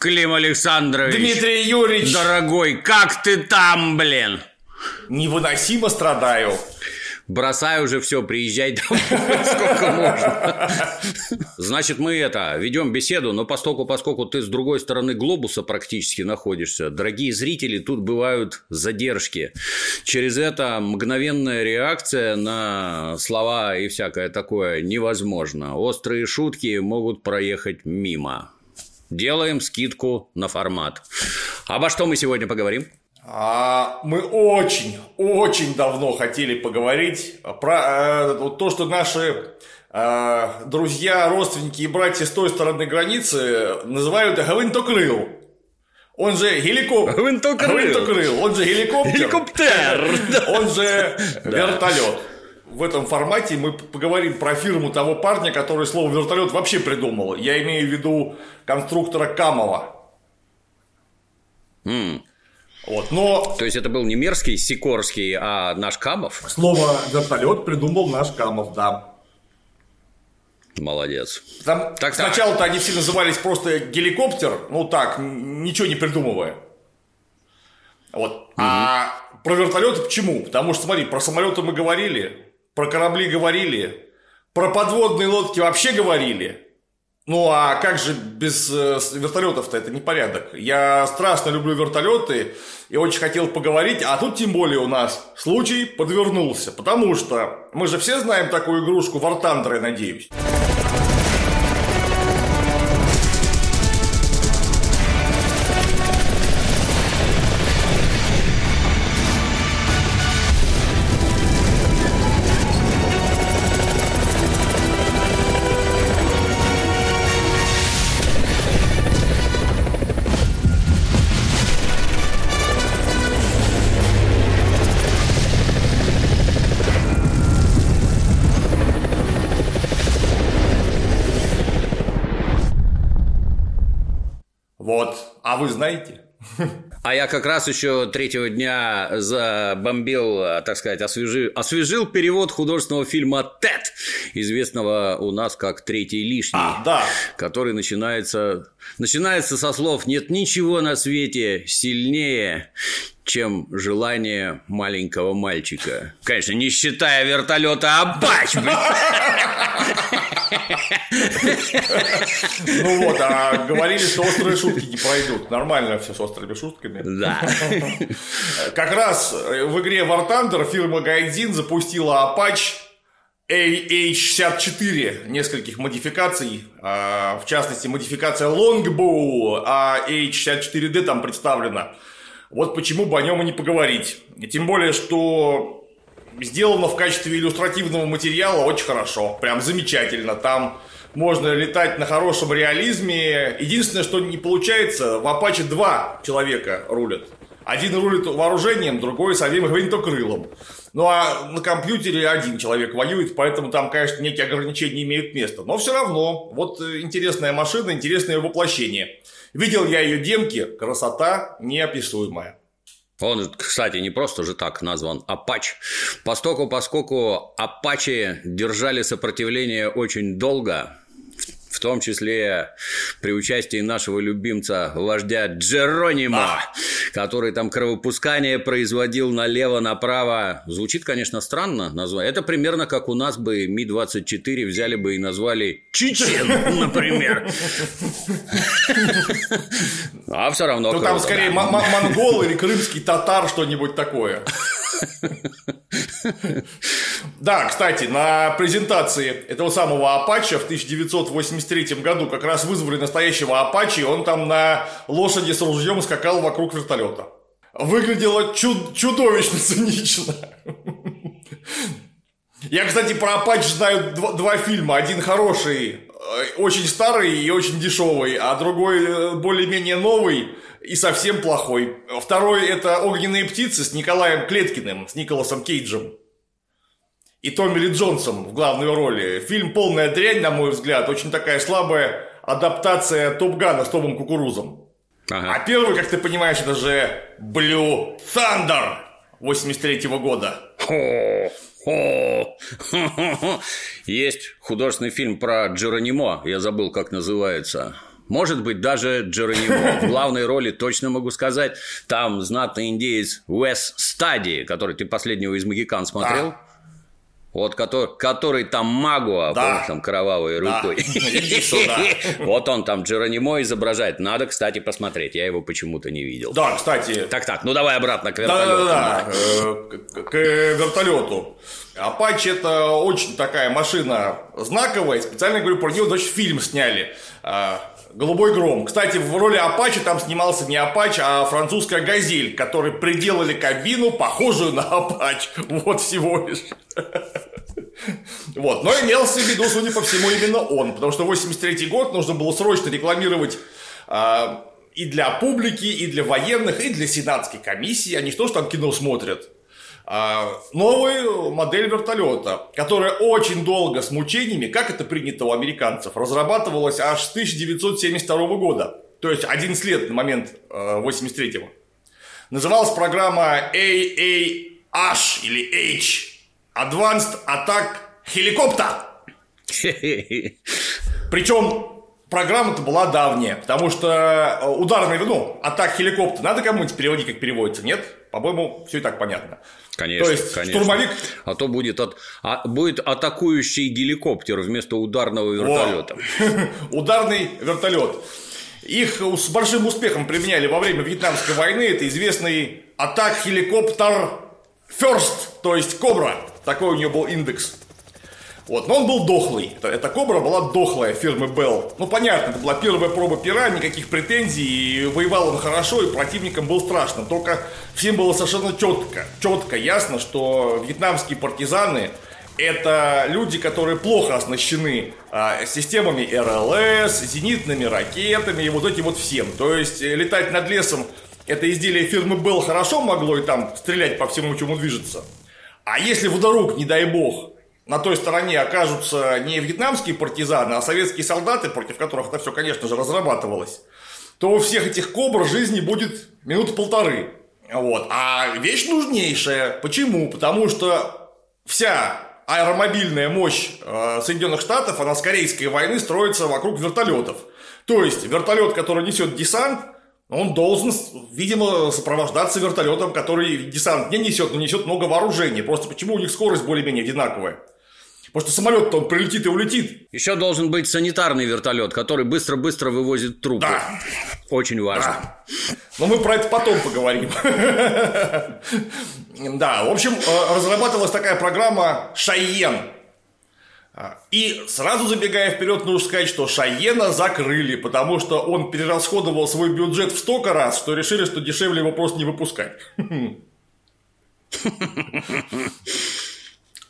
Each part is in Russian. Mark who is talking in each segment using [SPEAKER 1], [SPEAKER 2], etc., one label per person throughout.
[SPEAKER 1] Клим Александрович.
[SPEAKER 2] Дмитрий Юрьевич.
[SPEAKER 1] Дорогой, как ты там, блин?
[SPEAKER 2] Невыносимо страдаю.
[SPEAKER 1] Бросай уже все, приезжай домой, сколько можно. Значит, мы это, ведем беседу, но поскольку, поскольку ты с другой стороны глобуса практически находишься, дорогие зрители, тут бывают задержки. Через это мгновенная реакция на слова и всякое такое невозможно. Острые шутки могут проехать мимо. Делаем скидку на формат. Обо что мы сегодня поговорим?
[SPEAKER 2] А, мы очень, очень давно хотели поговорить про э, то, что наши э, друзья, родственники и братья с той стороны границы называют Гвинтокрыл. Он же геликоптер.
[SPEAKER 1] Гвинтокрыл.
[SPEAKER 2] Гвинтокрыл. Он же геликоптер.
[SPEAKER 1] Геликоптер.
[SPEAKER 2] Он же вертолет. В этом формате мы поговорим про фирму того парня, который слово вертолет вообще придумал. Я имею в виду конструктора Камова.
[SPEAKER 1] М.
[SPEAKER 2] Вот, но
[SPEAKER 1] То есть это был не мерзкий Сикорский, а наш Камов?
[SPEAKER 2] слово вертолет придумал наш Камов, да.
[SPEAKER 1] Молодец.
[SPEAKER 2] Там
[SPEAKER 1] Так,
[SPEAKER 2] сначала-то они все назывались просто геликоптер, ну так, ничего не придумывая. Вот. А про вертолеты почему? Потому что, смотри, про самолеты мы говорили, про корабли говорили, про подводные лодки вообще говорили. Ну а как же без э, вертолетов-то это непорядок? Я страшно люблю вертолеты и очень хотел поговорить, а тут тем более у нас случай подвернулся. Потому что мы же все знаем такую игрушку War Thunder, я надеюсь. А вы знаете?
[SPEAKER 1] А я как раз еще третьего дня забомбил, так сказать, освежил, освежил перевод художественного фильма «Тед», известного у нас как «Третий лишний».
[SPEAKER 2] А, да.
[SPEAKER 1] который начинается, начинается со слов «нет ничего на свете сильнее, чем желание маленького мальчика». Конечно, не считая вертолета Абач.
[SPEAKER 2] Ну вот, а говорили, что острые шутки не пройдут. Нормально все с острыми шутками.
[SPEAKER 1] Да.
[SPEAKER 2] Как раз в игре War Thunder фирма Гайдзин запустила Apache AH-64 нескольких модификаций, а, в частности, модификация Longbow, а AH-64D там представлена. Вот почему бы о нем и не поговорить. Тем более, что сделано в качестве иллюстративного материала очень хорошо, прям замечательно. Там можно летать на хорошем реализме. Единственное, что не получается, в Apache два человека рулят. Один рулит вооружением, другой самим гвинтокрылом. Ну а на компьютере один человек воюет, поэтому там, конечно, некие ограничения имеют место. Но все равно, вот э, интересная машина, интересное воплощение. Видел я ее демки, красота неописуемая.
[SPEAKER 1] Он, кстати, не просто же так назван Апач. Постоку, поскольку Апачи держали сопротивление очень долго, в том числе при участии нашего любимца, вождя Джеронимо, который там кровопускание производил налево-направо. Звучит, конечно, странно назвать. Это примерно как у нас бы Ми-24 взяли бы и назвали Чечен, например. А все равно
[SPEAKER 2] Ну там скорее монгол или крымский татар, что-нибудь такое. Да, кстати, на презентации этого самого Апача в 1983 году как раз вызвали настоящего Апачи, он там на лошади с ружьем скакал вокруг вертолета. Выглядело чуд- чудовищно цинично. Я, кстати, про Апач знаю два, два фильма. Один хороший, очень старый и очень дешевый, а другой э, более-менее новый и совсем плохой. Второй это «Огненные птицы» с Николаем Клеткиным, с Николасом Кейджем. И Томми Ли Джонсом в главной роли. Фильм полная дрянь, на мой взгляд, очень такая слабая адаптация Топ-Гана с Томом Кукурузом.
[SPEAKER 1] Ага.
[SPEAKER 2] А первый, как ты понимаешь, это же Blue Thunder 83 года.
[SPEAKER 1] Хо, хо. Есть художественный фильм про Джеронимо, я забыл, как называется. Может быть, даже Джеронимо. В главной роли точно могу сказать. Там знатный индеец Уэс Стади, который ты последнего из «Магикан» смотрел. Да. Вот который, который там Магуа, да. там кровавой да. рукой. Вот он там Джеронимо изображает. Надо, кстати, посмотреть. Я его почему-то не видел.
[SPEAKER 2] Да, кстати.
[SPEAKER 1] Так, так, ну давай обратно к вертолету.
[SPEAKER 2] Да, да, да. К вертолету. Апач это очень такая машина знаковая. Специально говорю про нее, даже фильм сняли. Голубой гром. Кстати, в роли Апачи там снимался не Апач, а французская газель, которой приделали кабину, похожую на Апач. Вот всего лишь. Вот. Но имелся в виду, судя по всему, именно он. Потому что 83 год нужно было срочно рекламировать а, и для публики, и для военных, и для сенатской комиссии. Они что ж там кино смотрят? А, новую модель вертолета, которая очень долго с мучениями, как это принято у американцев, разрабатывалась аж с 1972 года. То есть 11 лет на момент 83-го. Э, Называлась программа AAH или H Advanced Attack Helicopter. Причем программа-то была давняя, потому что э, ударный, ну, атак хеликоптер надо кому-нибудь переводить, как переводится, нет? По-моему, все и так понятно.
[SPEAKER 1] Конечно,
[SPEAKER 2] то есть
[SPEAKER 1] конечно.
[SPEAKER 2] штурмовик...
[SPEAKER 1] А то будет, от, а, будет атакующий геликоптер вместо ударного вертолета.
[SPEAKER 2] Ударный вертолет. Их с большим успехом применяли во время Вьетнамской войны. Это известный атак хеликоптер First, то есть Кобра. Такой у нее был индекс. Вот, но он был дохлый. Эта кобра была дохлая фирмы Bell. Ну, понятно, это была первая проба пера, никаких претензий, и воевал он хорошо, и противникам был страшно. Только всем было совершенно четко, четко ясно, что вьетнамские партизаны это люди, которые плохо оснащены а, системами РЛС, зенитными ракетами и вот этим вот всем. То есть э, летать над лесом это изделие фирмы Bell хорошо могло и там стрелять по всему, чему движется. А если вдруг, не дай бог, на той стороне окажутся не вьетнамские партизаны, а советские солдаты, против которых это все, конечно же, разрабатывалось, то у всех этих кобр жизни будет минут полторы. Вот. А вещь нужнейшая. Почему? Потому что вся аэромобильная мощь э, Соединенных Штатов, она с Корейской войны строится вокруг вертолетов. То есть вертолет, который несет десант, он должен, видимо, сопровождаться вертолетом, который десант не несет, но несет много вооружений. Просто почему у них скорость более-менее одинаковая? Потому что самолет-то он прилетит и улетит.
[SPEAKER 1] Еще должен быть санитарный вертолет, который быстро-быстро вывозит трупы.
[SPEAKER 2] Да.
[SPEAKER 1] Очень важно. Да.
[SPEAKER 2] Но мы про это потом поговорим. Да, в общем, э, разрабатывалась такая программа Шайен. И сразу забегая вперед, нужно сказать, что Шайена закрыли, потому что он перерасходовал свой бюджет в столько раз, что решили, что дешевле его просто не выпускать.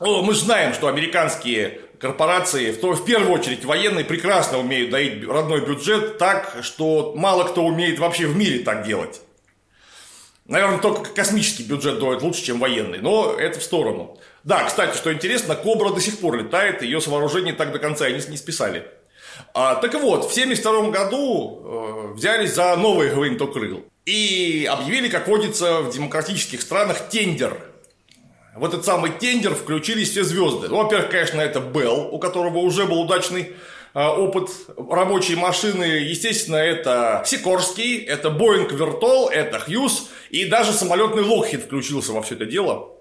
[SPEAKER 2] Мы знаем, что американские корпорации, в, в первую очередь военные, прекрасно умеют доить родной бюджет так, что мало кто умеет вообще в мире так делать. Наверное, только космический бюджет доит лучше, чем военный, но это в сторону. Да, кстати, что интересно, Кобра до сих пор летает, ее с вооружения так до конца и не списали. А, так вот, в 1972 году э, взялись за новый гвинтокрыл и объявили, как водится в демократических странах, тендер в этот самый тендер включились все звезды. Ну, во-первых, конечно, это Bell, у которого уже был удачный э, опыт рабочей машины. Естественно, это Сикорский, это Boeing Вертол, это Хьюз, и даже самолетный Локхит включился во все это дело.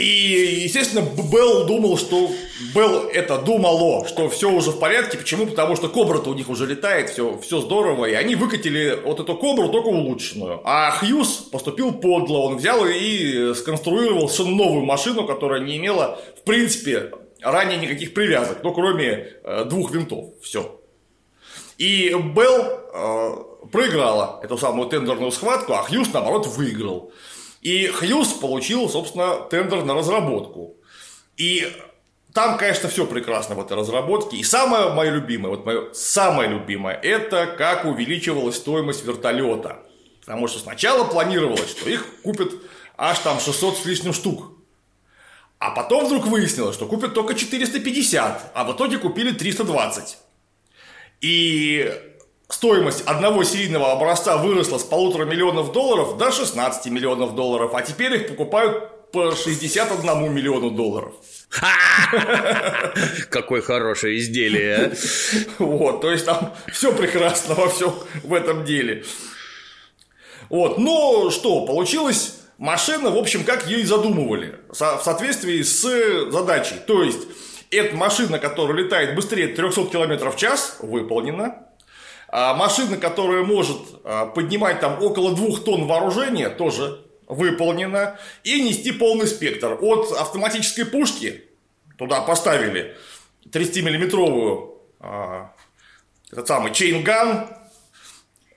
[SPEAKER 2] И, естественно, Белл думал, что... Белл это думало, что все уже в порядке. Почему? Потому что Кобра-то у них уже летает, все, все здорово. И они выкатили вот эту Кобру, только улучшенную. А Хьюз поступил подло. Он взял и сконструировал совершенно новую машину, которая не имела, в принципе, ранее никаких привязок. Ну, кроме э, двух винтов. Все. И Белл э, проиграла эту самую тендерную схватку, а Хьюз, наоборот, выиграл. И Хьюз получил, собственно, тендер на разработку. И там, конечно, все прекрасно в этой разработке. И самое мое любимое, вот мое самое любимое, это как увеличивалась стоимость вертолета. Потому что сначала планировалось, что их купят аж там 600 с лишним штук. А потом вдруг выяснилось, что купят только 450, а в итоге купили 320. И стоимость одного серийного образца выросла с полутора миллионов долларов до 16 миллионов долларов, а теперь их покупают по 61 миллиону долларов.
[SPEAKER 1] Какое хорошее изделие. А.
[SPEAKER 2] Вот, то есть там все прекрасно во всем в этом деле. Вот, но что, получилось машина, в общем, как ее и задумывали, в соответствии с задачей. То есть, эта машина, которая летает быстрее 300 км в час, выполнена. А машина, которая может а, поднимать там около 2 тонн вооружения, тоже выполнена. И нести полный спектр. От автоматической пушки туда поставили 30-миллиметровую а, этот самый чейнган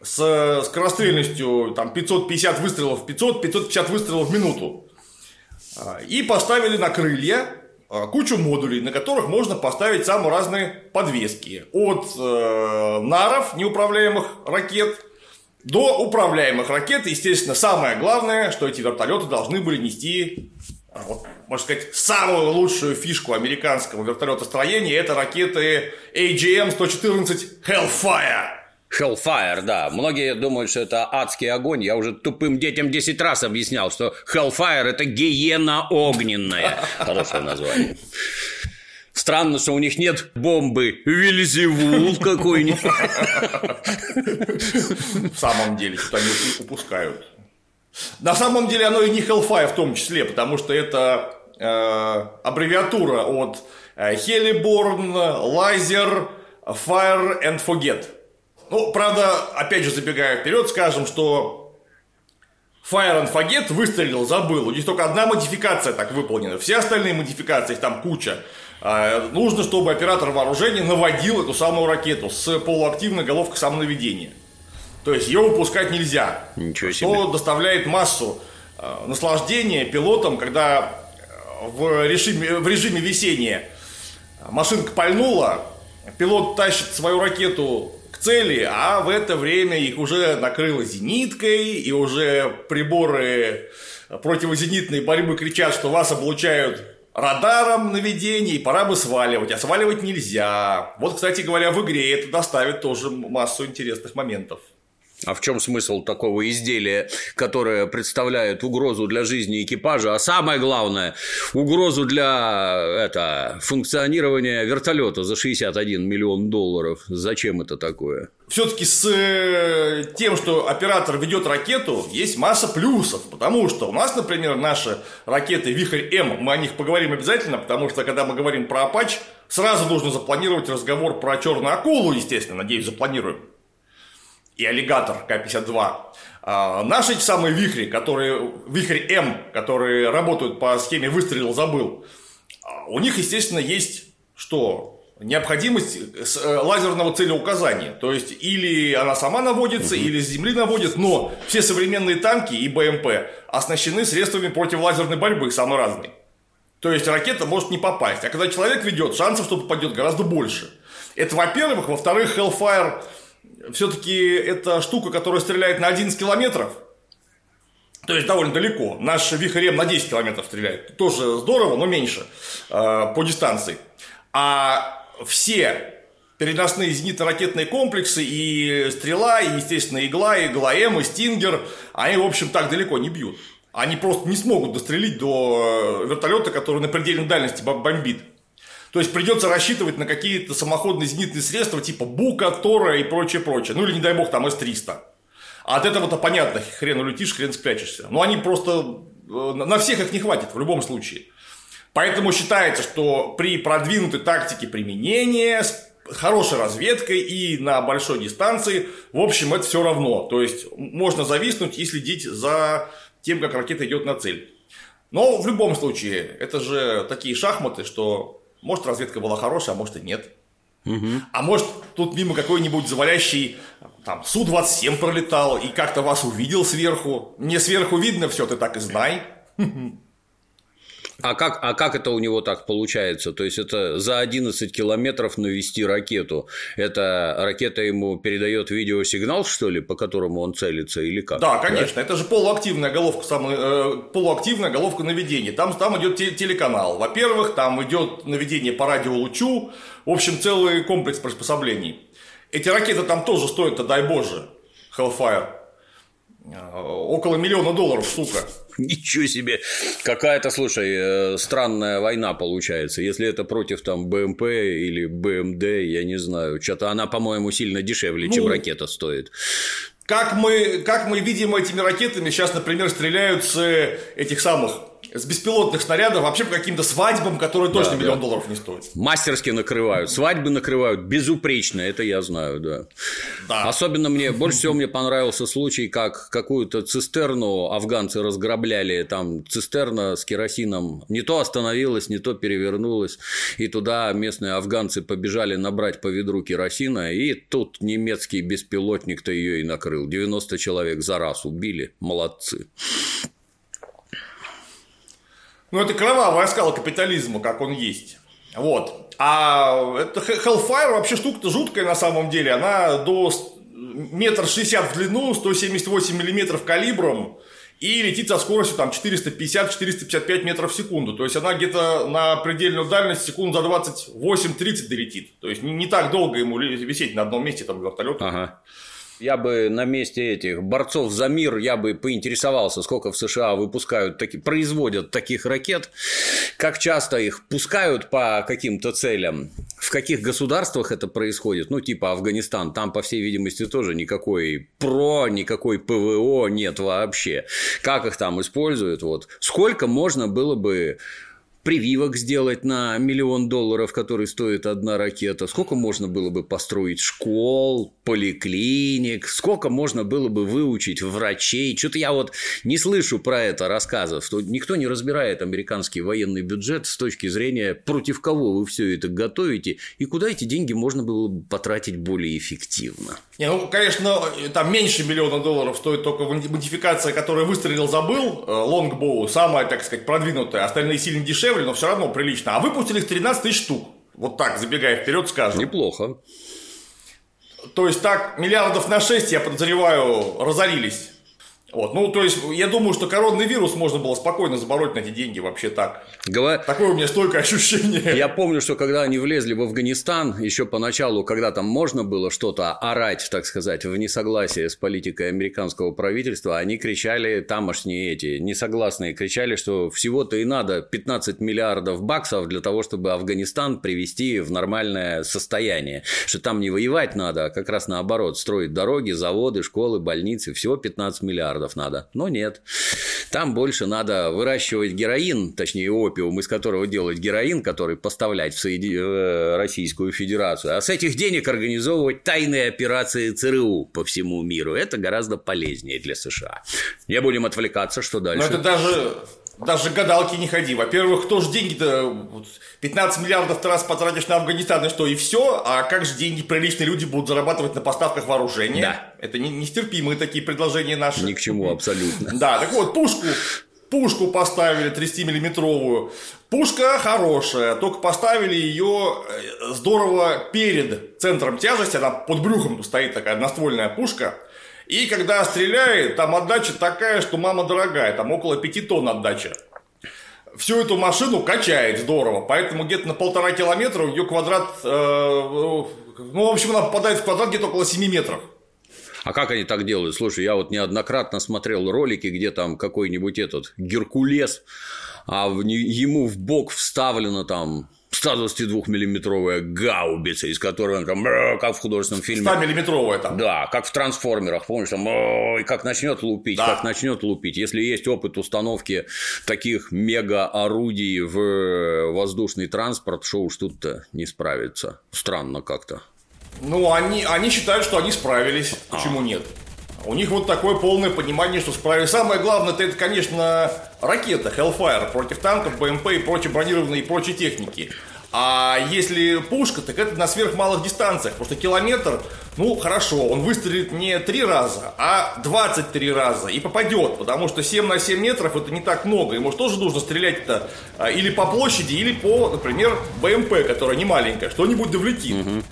[SPEAKER 2] с скорострельностью там, 550 выстрелов в 500, 550 выстрелов в минуту. И поставили на крылья кучу модулей, на которых можно поставить самые разные подвески. От э, наров, неуправляемых ракет, до управляемых ракет. Естественно, самое главное, что эти вертолеты должны были нести, а, вот, можно сказать, самую лучшую фишку американского вертолетостроения. Это ракеты AGM-114 Hellfire.
[SPEAKER 1] Hellfire, да. Многие думают, что это адский огонь. Я уже тупым детям 10 раз объяснял, что Hellfire – это гиена огненная. Хорошее название. Странно, что у них нет бомбы Вильзевул какой-нибудь.
[SPEAKER 2] В самом деле, что они упускают. На самом деле оно и не Hellfire в том числе, потому что это э, аббревиатура от э, Heliborn, Laser, Fire and Forget. Ну, правда, опять же, забегая вперед, скажем, что Fire and Forget выстрелил, забыл. У них только одна модификация так выполнена. Все остальные модификации, их там куча. А, нужно, чтобы оператор вооружения наводил эту самую ракету с полуактивной головкой самонаведения. То есть ее выпускать нельзя.
[SPEAKER 1] Ничего себе.
[SPEAKER 2] Что доставляет массу а, наслаждения пилотам, когда в режиме, в режиме весения машинка пальнула, пилот тащит свою ракету цели, а в это время их уже накрыло зениткой, и уже приборы противозенитной борьбы кричат, что вас облучают радаром наведения, и пора бы сваливать, а сваливать нельзя. Вот, кстати говоря, в игре это доставит тоже массу интересных моментов.
[SPEAKER 1] А в чем смысл такого изделия, которое представляет угрозу для жизни экипажа, а самое главное, угрозу для это, функционирования вертолета за 61 миллион долларов? Зачем это такое?
[SPEAKER 2] Все-таки с э, тем, что оператор ведет ракету, есть масса плюсов, потому что у нас, например, наши ракеты Вихрь М, мы о них поговорим обязательно, потому что когда мы говорим про Апач, сразу нужно запланировать разговор про черную акулу, естественно, надеюсь, запланируем и аллигатор К-52. А наши самые вихри, которые, вихрь М, которые работают по схеме выстрелил, забыл, а у них, естественно, есть что? Необходимость э, лазерного целеуказания. То есть, или она сама наводится, или с земли наводит, но все современные танки и БМП оснащены средствами противолазерной борьбы, самые разные. То есть, ракета может не попасть. А когда человек ведет, шансов, что попадет, гораздо больше. Это, во-первых. Во-вторых, Hellfire все-таки это штука, которая стреляет на 11 километров. То есть довольно далеко. Наш Вихрем на 10 километров стреляет. Тоже здорово, но меньше э, по дистанции. А все переносные зенитно-ракетные комплексы и стрела, и, естественно, игла, и игла М, и Стингер, они, в общем, так далеко не бьют. Они просто не смогут дострелить до э, вертолета, который на предельной дальности бомбит. То есть придется рассчитывать на какие-то самоходные зенитные средства типа Бука, Тора и прочее, прочее. Ну или не дай бог там С-300. А от этого-то понятно, хрен улетишь, хрен спрячешься. Но они просто, э, на всех их не хватит в любом случае. Поэтому считается, что при продвинутой тактике применения, с хорошей разведкой и на большой дистанции, в общем, это все равно. То есть, можно зависнуть и следить за тем, как ракета идет на цель. Но в любом случае, это же такие шахматы, что может, разведка была хорошая, а может и нет. Угу. А может, тут мимо какой-нибудь завалящий там Су-27 пролетал и как-то вас увидел сверху. Мне сверху видно все, ты так и знай.
[SPEAKER 1] А как, а как это у него так получается? То есть это за 11 километров навести ракету. Это ракета ему передает видеосигнал, что ли, по которому он целится, или как?
[SPEAKER 2] Да, конечно. Да? Это же полуактивная головка, самая, э, полуактивная головка наведения. Там, там идет телеканал. Во-первых, там идет наведение по радиолучу. В общем, целый комплекс приспособлений. Эти ракеты там тоже стоят, дай боже, Hellfire. Э, около миллиона долларов, сука.
[SPEAKER 1] Ничего себе. Какая-то, слушай, э, странная война получается. Если это против там БМП или БМД, я не знаю. Что-то она, по-моему, сильно дешевле, ну, чем ракета стоит.
[SPEAKER 2] Как мы, как мы видим этими ракетами, сейчас, например, стреляют с этих самых с беспилотных снарядов вообще по каким-то свадьбам, которые точно да, миллион да. долларов не стоят.
[SPEAKER 1] Мастерски накрывают. Свадьбы накрывают безупречно, это я знаю, да. да. Особенно мне, больше всего мне понравился случай, как какую-то цистерну афганцы разграбляли, там цистерна с керосином не то остановилась, не то перевернулась, и туда местные афганцы побежали набрать по ведру керосина, и тут немецкий беспилотник-то ее и накрыл. 90 человек за раз убили, молодцы.
[SPEAKER 2] Ну, это кровавая скала капитализма, как он есть. Вот. А это Hellfire вообще штука-то жуткая на самом деле. Она до метр шестьдесят в длину, 178 миллиметров калибром и летит со скоростью там 450-455 метров в секунду. То есть она где-то на предельную дальность секунд за 28-30 долетит. То есть не, не так долго ему висеть на одном месте там вертолет.
[SPEAKER 1] Ага. Я бы на месте этих борцов за мир, я бы поинтересовался, сколько в США выпускают, таки, производят таких ракет, как часто их пускают по каким-то целям, в каких государствах это происходит, ну, типа Афганистан, там, по всей видимости, тоже никакой ПРО, никакой ПВО нет вообще. Как их там используют, вот. Сколько можно было бы прививок сделать на миллион долларов, который стоит одна ракета, сколько можно было бы построить школ, поликлиник, сколько можно было бы выучить врачей. Что-то я вот не слышу про это рассказов, что никто не разбирает американский военный бюджет с точки зрения, против кого вы все это готовите и куда эти деньги можно было бы потратить более эффективно.
[SPEAKER 2] Не, ну, конечно, там меньше миллиона долларов стоит только модификация, которая выстрелил, забыл, лонгбоу, самая, так сказать, продвинутая, остальные сильно дешевле, но все равно прилично. А выпустили их 13 тысяч штук. Вот так, забегая вперед, скажем.
[SPEAKER 1] Неплохо.
[SPEAKER 2] То есть так миллиардов на 6, я подозреваю, разорились. Вот, ну, то есть, я думаю, что коронный вирус можно было спокойно забороть на эти деньги вообще так. Говор... Такое у меня столько ощущение.
[SPEAKER 1] Я помню, что когда они влезли в Афганистан, еще поначалу, когда там можно было что-то орать, так сказать, в несогласии с политикой американского правительства, они кричали, тамошние эти несогласные, кричали, что всего-то и надо 15 миллиардов баксов для того, чтобы Афганистан привести в нормальное состояние. Что там не воевать надо, а как раз наоборот, строить дороги, заводы, школы, больницы, всего 15 миллиардов миллиардов надо. Но нет. Там больше надо выращивать героин, точнее опиум, из которого делать героин, который поставлять в Соеди... Э, Российскую Федерацию. А с этих денег организовывать тайные операции ЦРУ по всему миру. Это гораздо полезнее для США. Не будем отвлекаться, что дальше.
[SPEAKER 2] Но это даже даже гадалки не ходи. Во-первых, кто же деньги-то 15 миллиардов раз потратишь на Афганистан и что, и все? А как же деньги приличные люди будут зарабатывать на поставках вооружения? Да. Это не, нестерпимые такие предложения наши.
[SPEAKER 1] Ни к чему абсолютно.
[SPEAKER 2] Да, так вот, пушку пушку поставили 30-миллиметровую. Пушка хорошая, только поставили ее э, здорово перед центром тяжести, она под брюхом стоит такая одноствольная пушка. И когда стреляет, там отдача такая, что мама дорогая, там около 5 тонн отдача. Всю эту машину качает здорово, поэтому где-то на полтора километра ее квадрат, э, ну, в общем, она попадает в квадрат где-то около 7 метров.
[SPEAKER 1] А как они так делают? Слушай, я вот неоднократно смотрел ролики, где там какой-нибудь этот Геркулес, а в, ему в бок вставлено там 122-миллиметровая гаубица, из которой он там, как в художественном фильме.
[SPEAKER 2] 100-миллиметровая там.
[SPEAKER 1] Да, как в трансформерах, помнишь, там, ой, как начнет лупить, да. как начнет лупить. Если есть опыт установки таких мега-орудий в воздушный транспорт, что уж тут-то не справится. Странно как-то.
[SPEAKER 2] Ну, они, они считают, что они справились. А. Почему нет? У них вот такое полное понимание, что справились. Самое главное, это, конечно, ракета Hellfire против танков, БМП и прочей бронированной и прочей техники. А если пушка, так это на сверхмалых дистанциях. Потому что километр, ну хорошо, он выстрелит не три раза, а 23 раза и попадет. Потому что 7 на 7 метров это не так много. Ему же тоже нужно стрелять-то а, или по площади, или по, например, БМП, которая не маленькая. Что-нибудь да влетит. Угу.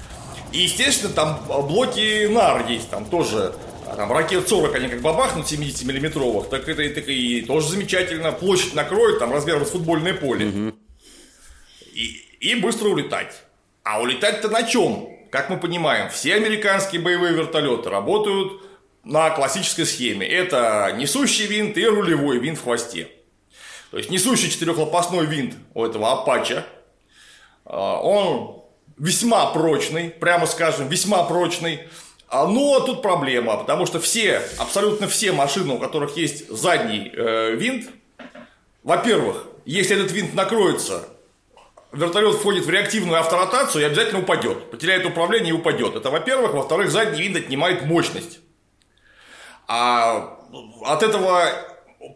[SPEAKER 2] И, естественно, там блоки НАР есть, там тоже а там ракет 40, они как бабахнут 70-миллиметровых, так это, это и тоже замечательно. Площадь накроет, там размером с футбольное поле. Угу. И, и быстро улетать. А улетать-то на чем? Как мы понимаем, все американские боевые вертолеты работают на классической схеме. Это несущий винт и рулевой винт в хвосте. То есть несущий четырехлопастной винт у этого Апача, он весьма прочный, прямо скажем, весьма прочный. А, но тут проблема, потому что все, абсолютно все машины, у которых есть задний э, винт, во-первых, если этот винт накроется, вертолет входит в реактивную авторотацию и обязательно упадет. Потеряет управление и упадет. Это во-первых. Во-вторых, задний винт отнимает мощность. А от этого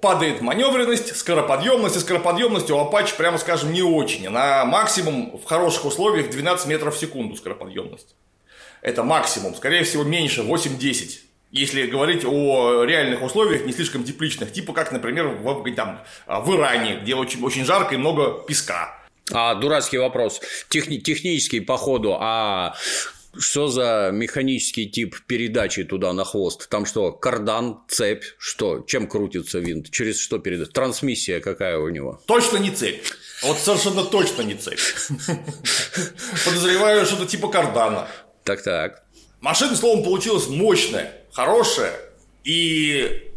[SPEAKER 2] падает маневренность, скороподъемность, и скороподъемность у Apache, прямо скажем, не очень. На максимум в хороших условиях 12 метров в секунду скороподъемность. Это максимум, скорее всего, меньше, 8-10. Если говорить о реальных условиях, не слишком тепличных, типа как, например, в, там, в Иране, где очень, очень жарко и много песка.
[SPEAKER 1] А, дурацкий вопрос. Техни- технический по ходу. А что за механический тип передачи туда на хвост? Там что, кардан, цепь, что? Чем крутится винт? Через что передать? Трансмиссия какая у него?
[SPEAKER 2] Точно не цепь. Вот совершенно точно не цепь. Подозреваю, что-то типа кардана.
[SPEAKER 1] Так-так.
[SPEAKER 2] Машина, словом, получилась мощная, хорошая. И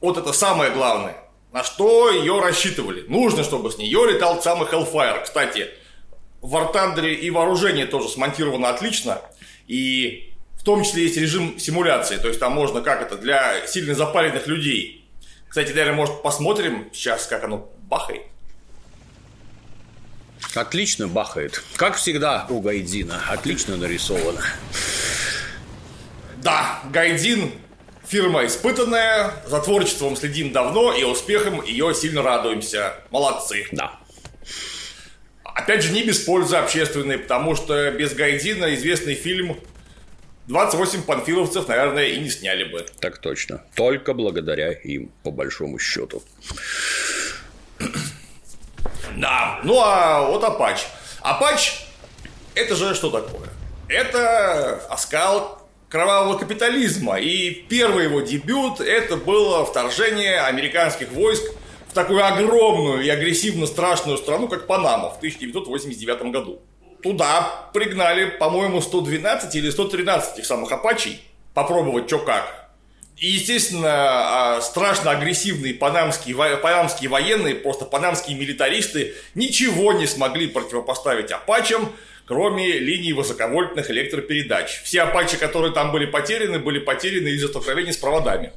[SPEAKER 2] вот это самое главное. На что ее рассчитывали? Нужно, чтобы с нее летал самый Hellfire. Кстати, в Артандере и вооружение тоже смонтировано отлично. И в том числе есть режим симуляции. То есть там можно, как это, для сильно запаренных людей. Кстати, наверное, может, посмотрим сейчас, как оно бахает.
[SPEAKER 1] Отлично бахает. Как всегда у Гайдина. Отлично нарисовано.
[SPEAKER 2] Да, Гайдин фирма испытанная, за творчеством следим давно и успехом ее сильно радуемся. Молодцы.
[SPEAKER 1] Да.
[SPEAKER 2] Опять же, не без пользы общественной, потому что без Гайдина известный фильм 28 панфиловцев, наверное, и не сняли бы.
[SPEAKER 1] Так точно. Только благодаря им, по большому счету.
[SPEAKER 2] Да. Ну а вот Апач. Апач это же что такое? Это оскал кровавого капитализма. И первый его дебют это было вторжение американских войск в такую огромную и агрессивно страшную страну, как Панама в 1989 году. Туда пригнали, по-моему, 112 или 113 этих самых апачей попробовать что как. И, естественно, а, страшно агрессивные панамские, панамские военные, просто панамские милитаристы ничего не смогли противопоставить апачам, кроме линий высоковольтных электропередач. Все апачи, которые там были потеряны, были потеряны из-за столкновений с проводами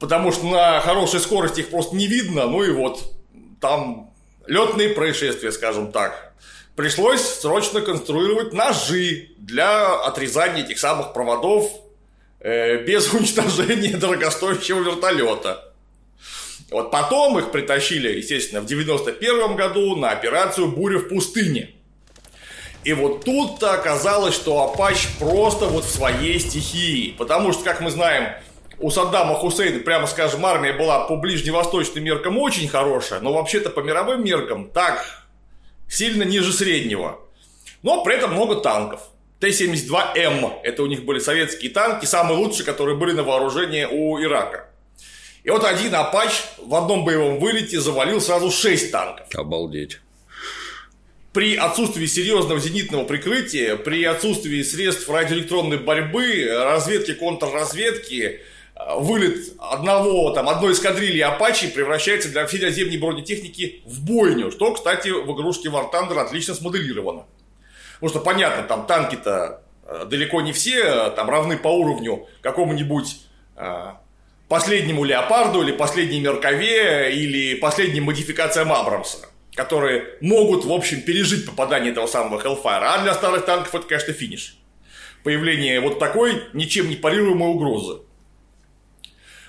[SPEAKER 2] потому что на хорошей скорости их просто не видно, ну и вот там летные происшествия, скажем так. Пришлось срочно конструировать ножи для отрезания этих самых проводов э, без уничтожения дорогостоящего вертолета. Вот потом их притащили, естественно, в 91 году на операцию «Буря в пустыне». И вот тут-то оказалось, что Апач просто вот в своей стихии. Потому что, как мы знаем, у Саддама Хусейна, прямо скажем, армия была по ближневосточным меркам очень хорошая, но вообще-то по мировым меркам так, сильно ниже среднего. Но при этом много танков. Т-72М, это у них были советские танки, самые лучшие, которые были на вооружении у Ирака. И вот один Апач в одном боевом вылете завалил сразу 6 танков.
[SPEAKER 1] Обалдеть.
[SPEAKER 2] При отсутствии серьезного зенитного прикрытия, при отсутствии средств радиоэлектронной борьбы, разведки, контрразведки, вылет одного, там, одной эскадрильи Апачи превращается для всей наземной бронетехники в бойню, что, кстати, в игрушке War Thunder отлично смоделировано. Потому что, понятно, там танки-то э, далеко не все э, там равны по уровню какому-нибудь э, последнему Леопарду или последней Меркове или последним модификациям Абрамса, которые могут, в общем, пережить попадание этого самого Hellfire. А для старых танков это, конечно, финиш. Появление вот такой ничем не парируемой угрозы.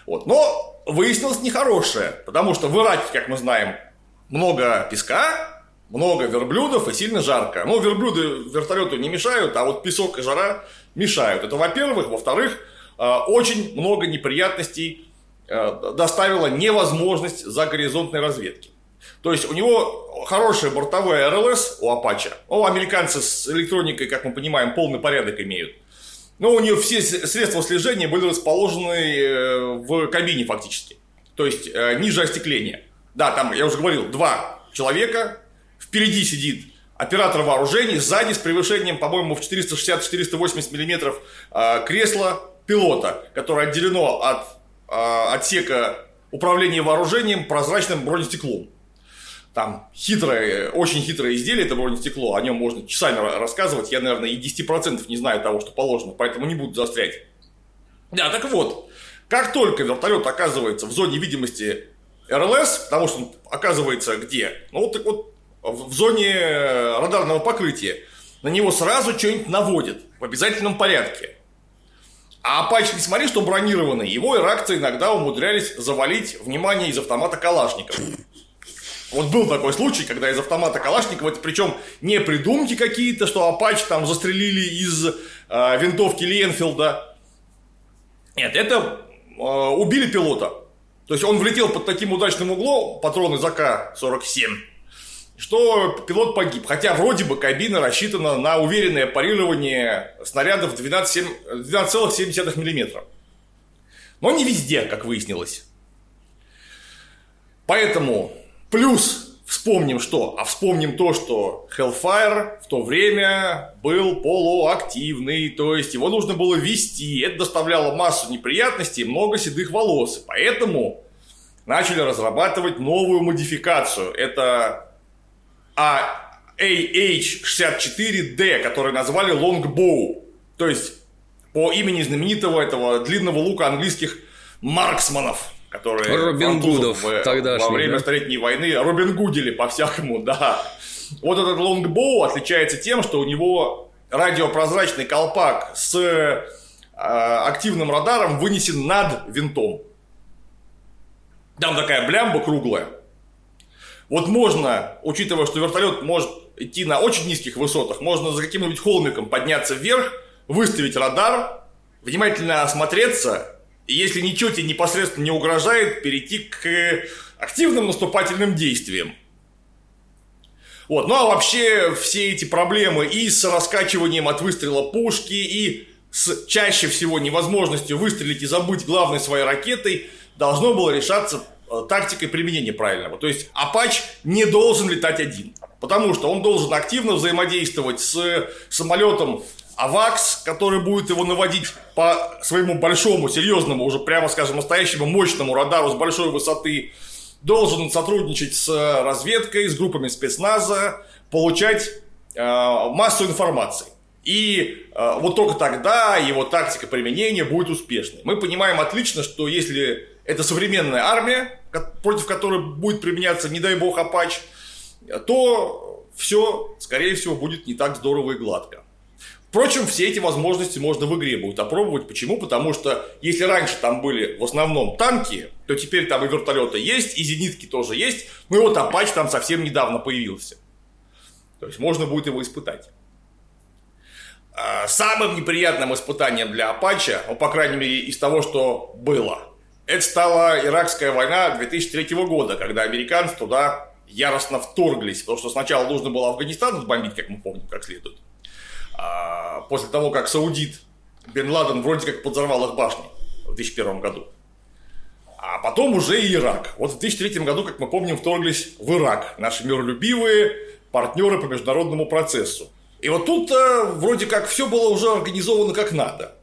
[SPEAKER 2] Вот. Но выяснилось нехорошее, потому что в Ираке, как мы знаем, много песка, много верблюдов и сильно жарко. Но верблюды вертолету не мешают, а вот песок и жара мешают. Это во-первых. Во-вторых, э, очень много неприятностей э, доставила невозможность загоризонтной разведки. То есть у него хорошая бортовая РЛС у Апача. У американцы с электроникой, как мы понимаем, полный порядок имеют. Но у нее все средства слежения были расположены э, в кабине фактически. То есть ниже остекления. Да, там, я уже говорил, два человека, впереди сидит оператор вооружений, сзади с превышением, по-моему, в 460-480 миллиметров э, кресло пилота, которое отделено от э, отсека управления вооружением прозрачным бронестеклом. Там хитрое, очень хитрое изделие, это бронестекло, о нем можно часами рассказывать, я, наверное, и 10% не знаю того, что положено, поэтому не буду застрять. Да, так вот, как только вертолет оказывается в зоне видимости РЛС, потому что он оказывается где? Ну, вот так вот, в зоне радарного покрытия, на него сразу что-нибудь наводят в обязательном порядке. А Apache, несмотря что бронированный, его иракцы иногда умудрялись завалить внимание из автомата Калашников. Вот был такой случай, когда из автомата Калашникова, это причем не придумки какие-то, что Apache там застрелили из э, винтовки Ленфилда. Нет, это э, убили пилота. То есть он влетел под таким удачным углом, патроны ЗК-47, что пилот погиб. Хотя вроде бы кабина рассчитана на уверенное парирование снарядов 12,7 12 мм. Но не везде, как выяснилось. Поэтому Плюс вспомним что? А вспомним то, что Hellfire в то время был полуактивный, то есть его нужно было вести. Это доставляло массу неприятностей и много седых волос. Поэтому начали разрабатывать новую модификацию. Это AH-64D, который назвали Longbow. То есть по имени знаменитого этого длинного лука английских марксманов которые
[SPEAKER 1] Робин Гудов
[SPEAKER 2] во время да? Столетней войны Робин Гудили по-всякому, да. Вот этот лонгбоу отличается тем, что у него радиопрозрачный колпак с э, активным радаром вынесен над винтом. Там такая блямба круглая. Вот можно, учитывая, что вертолет может идти на очень низких высотах, можно за каким-нибудь холмиком подняться вверх, выставить радар, внимательно осмотреться и если ничего тебе непосредственно не угрожает, перейти к активным наступательным действиям. Вот. Ну а вообще все эти проблемы и с раскачиванием от выстрела пушки, и с чаще всего невозможностью выстрелить и забыть главной своей ракетой должно было решаться тактикой применения правильного. То есть Апач не должен летать один, потому что он должен активно взаимодействовать с самолетом АВАКС, который будет его наводить по своему большому, серьезному, уже прямо скажем, настоящему мощному радару с большой высоты, должен сотрудничать с разведкой, с группами спецназа, получать э, массу информации. И э, вот только тогда его тактика применения будет успешной. Мы понимаем отлично, что если это современная армия, против которой будет применяться, не дай бог, Апач, то все, скорее всего, будет не так здорово и гладко. Впрочем, все эти возможности можно в игре будет опробовать. Почему? Потому что если раньше там были в основном танки, то теперь там и вертолеты есть, и зенитки тоже есть. Ну и вот Апач там совсем недавно появился. То есть можно будет его испытать. А, самым неприятным испытанием для Апача, ну, по крайней мере, из того, что было, это стала Иракская война 2003 года, когда американцы туда яростно вторглись, потому что сначала нужно было Афганистан отбомбить, как мы помним, как следует. А, после того, как саудит Бен Ладен вроде как подорвал их башни в 2001 году. А потом уже и Ирак. Вот в 2003 году, как мы помним, вторглись в Ирак наши миролюбивые партнеры по международному процессу. И вот тут э, вроде как все было уже организовано как надо.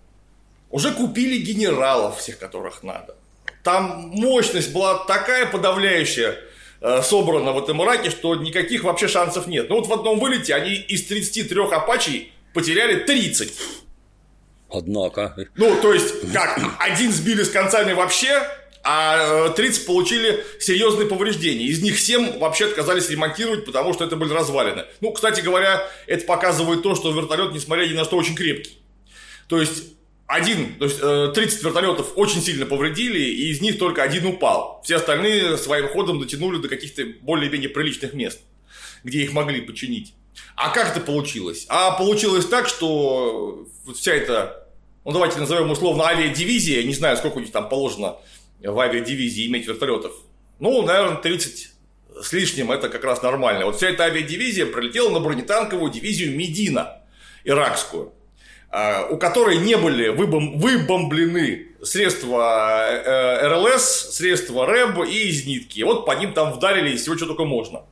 [SPEAKER 2] Уже купили генералов всех, которых надо. Там мощность была такая подавляющая, Э, собрано в этом Ираке, что никаких вообще шансов нет. Ну вот в одном вылете они из 33 апачей потеряли 30.
[SPEAKER 1] Однако.
[SPEAKER 2] Ну, то есть, как, один сбили с концами вообще, а 30 э, получили серьезные повреждения. Из них 7 вообще отказались ремонтировать, потому что это были развалины. Ну, кстати говоря, это показывает то, что вертолет, несмотря ни на что, очень крепкий. То есть, один, то есть 30 э, вертолетов очень сильно повредили, и из них только один упал. Все остальные своим ходом дотянули до каких-то более-менее приличных мест, где их могли починить. А как это получилось? А получилось так, что вся эта, ну давайте назовем условно авиадивизия, не знаю, сколько у них там положено в авиадивизии иметь вертолетов. Ну, наверное, 30 с лишним, это как раз нормально. Вот вся эта авиадивизия пролетела на бронетанковую дивизию Медина, иракскую. А, у которой не были выбом, выбомблены средства э, РЛС, средства РЭБ и зенитки. Вот по ним там вдарили всего, что только можно.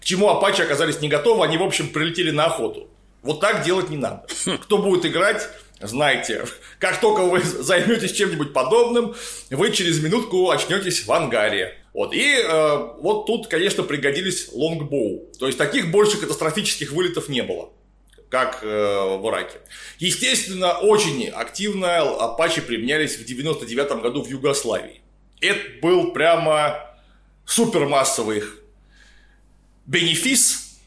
[SPEAKER 2] К чему Апачи оказались не готовы, они, в общем, прилетели на охоту. Вот так делать не надо. Кто будет играть, знайте, как только вы займетесь чем-нибудь подобным, вы через минутку очнетесь в ангаре. Вот, и э, вот тут, конечно, пригодились лонгбоу. То есть таких больше катастрофических вылетов не было как э, в Ираке. Естественно, очень активно Апачи применялись в 99 году в Югославии. Это был прямо супермассовый бенефис.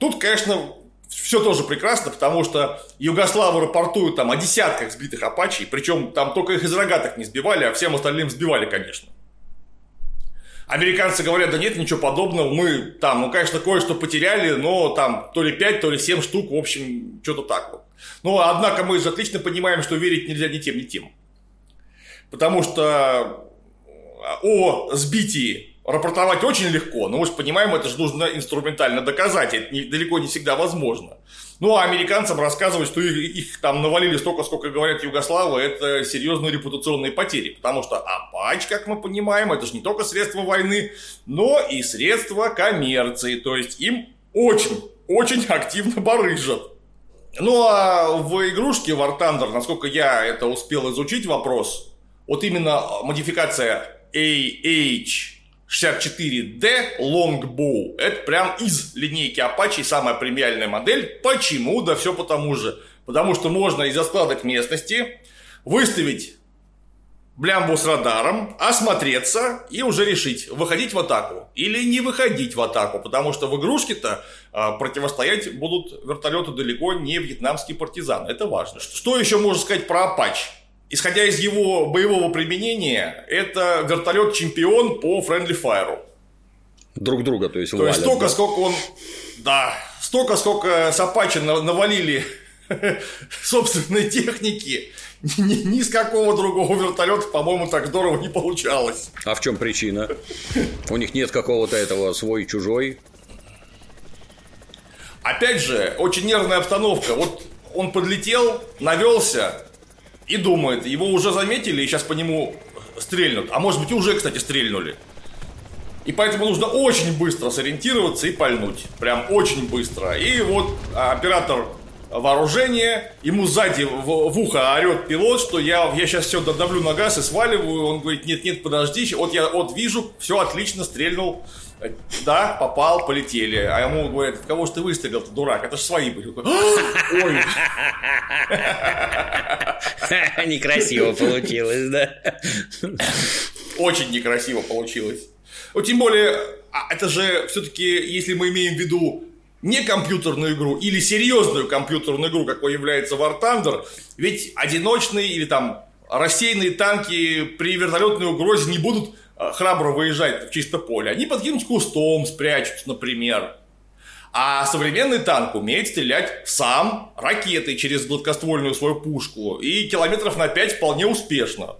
[SPEAKER 2] Тут, конечно, все тоже прекрасно, потому что Югославы рапортуют там о десятках сбитых Апачей, причем там только их из рогаток не сбивали, а всем остальным сбивали, конечно. Американцы говорят, да нет, ничего подобного, мы там, ну, конечно, кое-что потеряли, но там то ли 5, то ли 7 штук, в общем, что-то так вот. Но, однако, мы же отлично понимаем, что верить нельзя ни тем, ни тем. Потому что о сбитии рапортовать очень легко, но мы же понимаем, это же нужно инструментально доказать, это не, далеко не всегда возможно. Ну, а американцам рассказывать, что их, их там навалили столько, сколько говорят югославы, это серьезные репутационные потери. Потому что Апач, как мы понимаем, это же не только средство войны, но и средство коммерции. То есть им очень, очень активно барыжат. Ну, а в игрушке War Thunder, насколько я это успел изучить вопрос, вот именно модификация AH 64D Longbow. Это прям из линейки Apache самая премиальная модель. Почему? Да все потому же. Потому что можно из складок местности выставить блямбу с радаром, осмотреться и уже решить, выходить в атаку или не выходить в атаку, потому что в игрушке-то а, противостоять будут вертолеты далеко не вьетнамские партизаны. Это важно. Что еще можно сказать про Apache? Исходя из его боевого применения, это вертолет-чемпион по Friendly Fire.
[SPEAKER 1] Друг друга, то есть
[SPEAKER 2] То есть столько, да? сколько он... Да, столько, сколько Сапачи навалили собственной техники, ни, ни с какого другого вертолета, по-моему, так здорово не получалось.
[SPEAKER 1] А в чем причина? У них нет какого-то этого свой-чужой?
[SPEAKER 2] Опять же, очень нервная обстановка. Вот он подлетел, навелся, и думает, его уже заметили и сейчас по нему стрельнут. А может быть уже, кстати, стрельнули. И поэтому нужно очень быстро сориентироваться и пальнуть. Прям очень быстро. И вот оператор вооружения, ему сзади в, в ухо орет пилот, что я, я сейчас все додавлю на газ и сваливаю. Он говорит, нет, нет, подожди, вот я вот вижу, все отлично, стрельнул. Да, попал, полетели. А ему говорят, кого же ты выстрелил-то, дурак? Это же свои были. Ой.
[SPEAKER 1] Некрасиво получилось, да?
[SPEAKER 2] Очень некрасиво получилось. Ну, тем более, а это же все-таки, если мы имеем в виду не компьютерную игру или серьезную компьютерную игру, какой является War Thunder, ведь одиночные или там рассеянные танки при вертолетной угрозе не будут храбро выезжать в чисто поле, они под каким-нибудь кустом спрячутся, например. А современный танк умеет стрелять сам ракетой через гладкоствольную свою пушку и километров на 5 вполне успешно.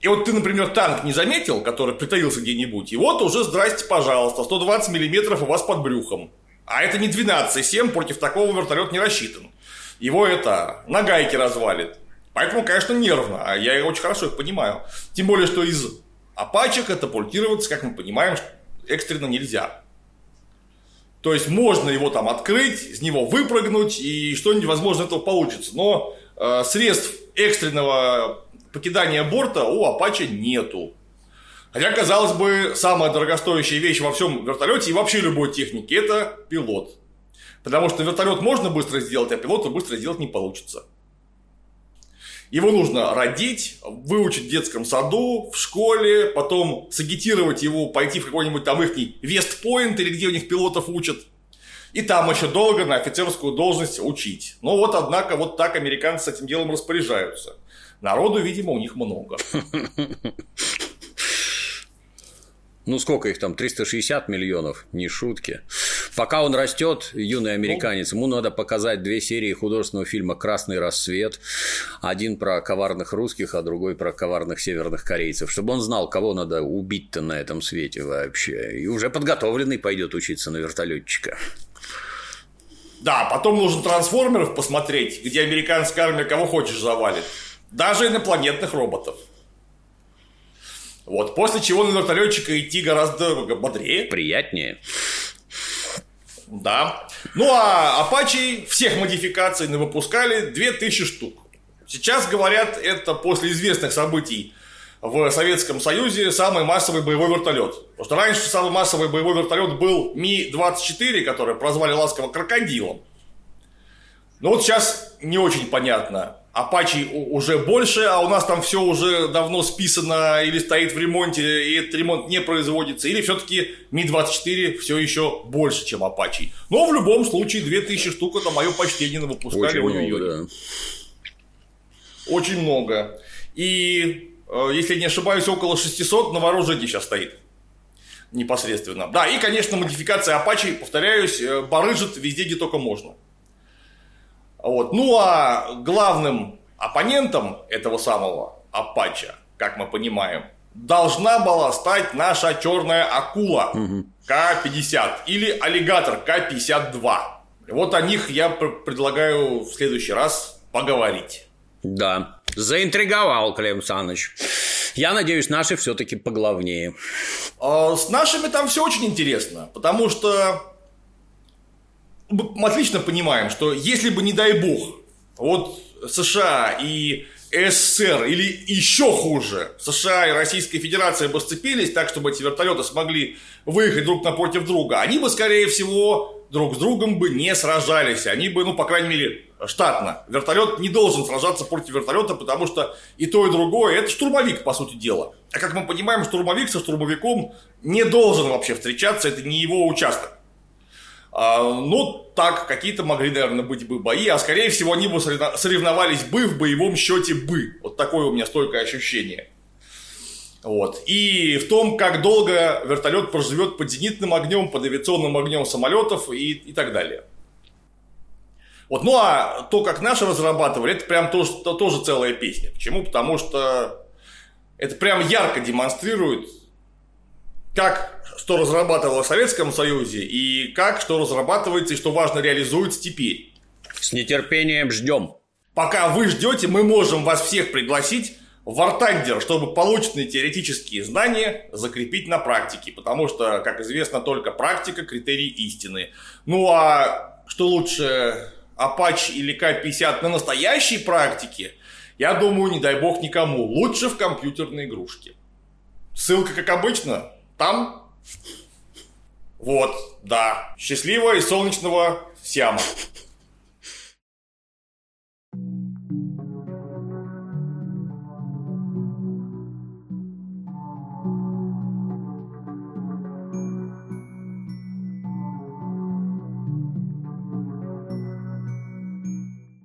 [SPEAKER 2] И вот ты, например, танк не заметил, который притаился где-нибудь, и вот уже здрасте, пожалуйста, 120 миллиметров у вас под брюхом. А это не 12,7, против такого вертолет не рассчитан. Его это на гайке развалит. Поэтому, конечно, нервно, а я очень хорошо их понимаю. Тем более, что из а пачек катапультироваться, как мы понимаем, экстренно нельзя. То есть можно его там открыть, из него выпрыгнуть, и что-нибудь, возможно, этого получится. Но э, средств экстренного покидания борта у Апача нету. Хотя, казалось бы, самая дорогостоящая вещь во всем вертолете и вообще любой технике – это пилот. Потому что вертолет можно быстро сделать, а пилота быстро сделать не получится. Его нужно родить, выучить в детском саду, в школе, потом сагитировать его, пойти в какой-нибудь там их Вестпоинт или где у них пилотов учат. И там еще долго на офицерскую должность учить. Но вот, однако, вот так американцы с этим делом распоряжаются. Народу, видимо, у них много.
[SPEAKER 1] Ну, сколько их там? 360 миллионов, не шутки. Пока он растет, юный американец, ему надо показать две серии художественного фильма «Красный рассвет». Один про коварных русских, а другой про коварных северных корейцев, чтобы он знал, кого надо убить-то на этом свете вообще. И уже подготовленный пойдет учиться на вертолетчика.
[SPEAKER 2] Да, потом нужно трансформеров посмотреть, где американская армия кого хочешь завалит. Даже инопланетных роботов. Вот, после чего на вертолетчика идти гораздо бодрее.
[SPEAKER 1] Приятнее.
[SPEAKER 2] Да. Ну, а Apache всех модификаций выпускали 2000 штук. Сейчас, говорят, это после известных событий в Советском Союзе самый массовый боевой вертолет. Потому что раньше самый массовый боевой вертолет был Ми-24, который прозвали ласково крокодилом. Но вот сейчас не очень понятно, Апачи уже больше, а у нас там все уже давно списано или стоит в ремонте, и этот ремонт не производится, или все-таки Ми-24 все еще больше, чем Апачи. Но в любом случае 2000 штук это мое почтение на выпускали.
[SPEAKER 1] Очень много, да.
[SPEAKER 2] Очень много. И, э, если не ошибаюсь, около 600 на вооружении сейчас стоит непосредственно. Да, и, конечно, модификация Апачи, повторяюсь, э, барыжит везде, где только можно. Вот. Ну а главным оппонентом этого самого Апача, как мы понимаем, должна была стать наша черная акула К-50 или аллигатор К-52. Вот о них я предлагаю в следующий раз поговорить.
[SPEAKER 1] Да, заинтриговал Клим Саныч. Я надеюсь, наши все-таки поглавнее.
[SPEAKER 2] А с нашими там все очень интересно, потому что мы отлично понимаем, что если бы, не дай бог, вот США и СССР или еще хуже, США и Российская Федерация бы сцепились так, чтобы эти вертолеты смогли выехать друг напротив друга, они бы, скорее всего, друг с другом бы не сражались. Они бы, ну, по крайней мере, штатно. Вертолет не должен сражаться против вертолета, потому что и то, и другое это штурмовик, по сути дела. А как мы понимаем, штурмовик со штурмовиком не должен вообще встречаться, это не его участок. А, ну, так, какие-то могли, наверное, быть бы бои, а скорее всего они бы соревновались бы в боевом счете бы. Вот такое у меня стойкое ощущение. Вот. И в том, как долго вертолет проживет под зенитным огнем, под авиационным огнем самолетов и, и так далее. Вот. Ну а то, как наши разрабатывали, это прям тоже, то, тоже целая песня. Почему? Потому что это прям ярко демонстрирует, как что разрабатывалось в Советском Союзе и как что разрабатывается и что важно реализуется теперь.
[SPEAKER 1] С нетерпением ждем.
[SPEAKER 2] Пока вы ждете, мы можем вас всех пригласить в Артандер, чтобы полученные теоретические знания закрепить на практике, потому что, как известно, только практика – критерий истины. Ну а что лучше, Apache или К-50 на настоящей практике, я думаю, не дай бог никому, лучше в компьютерной игрушке. Ссылка, как обычно, там вот, да. Счастливого и солнечного Сиама.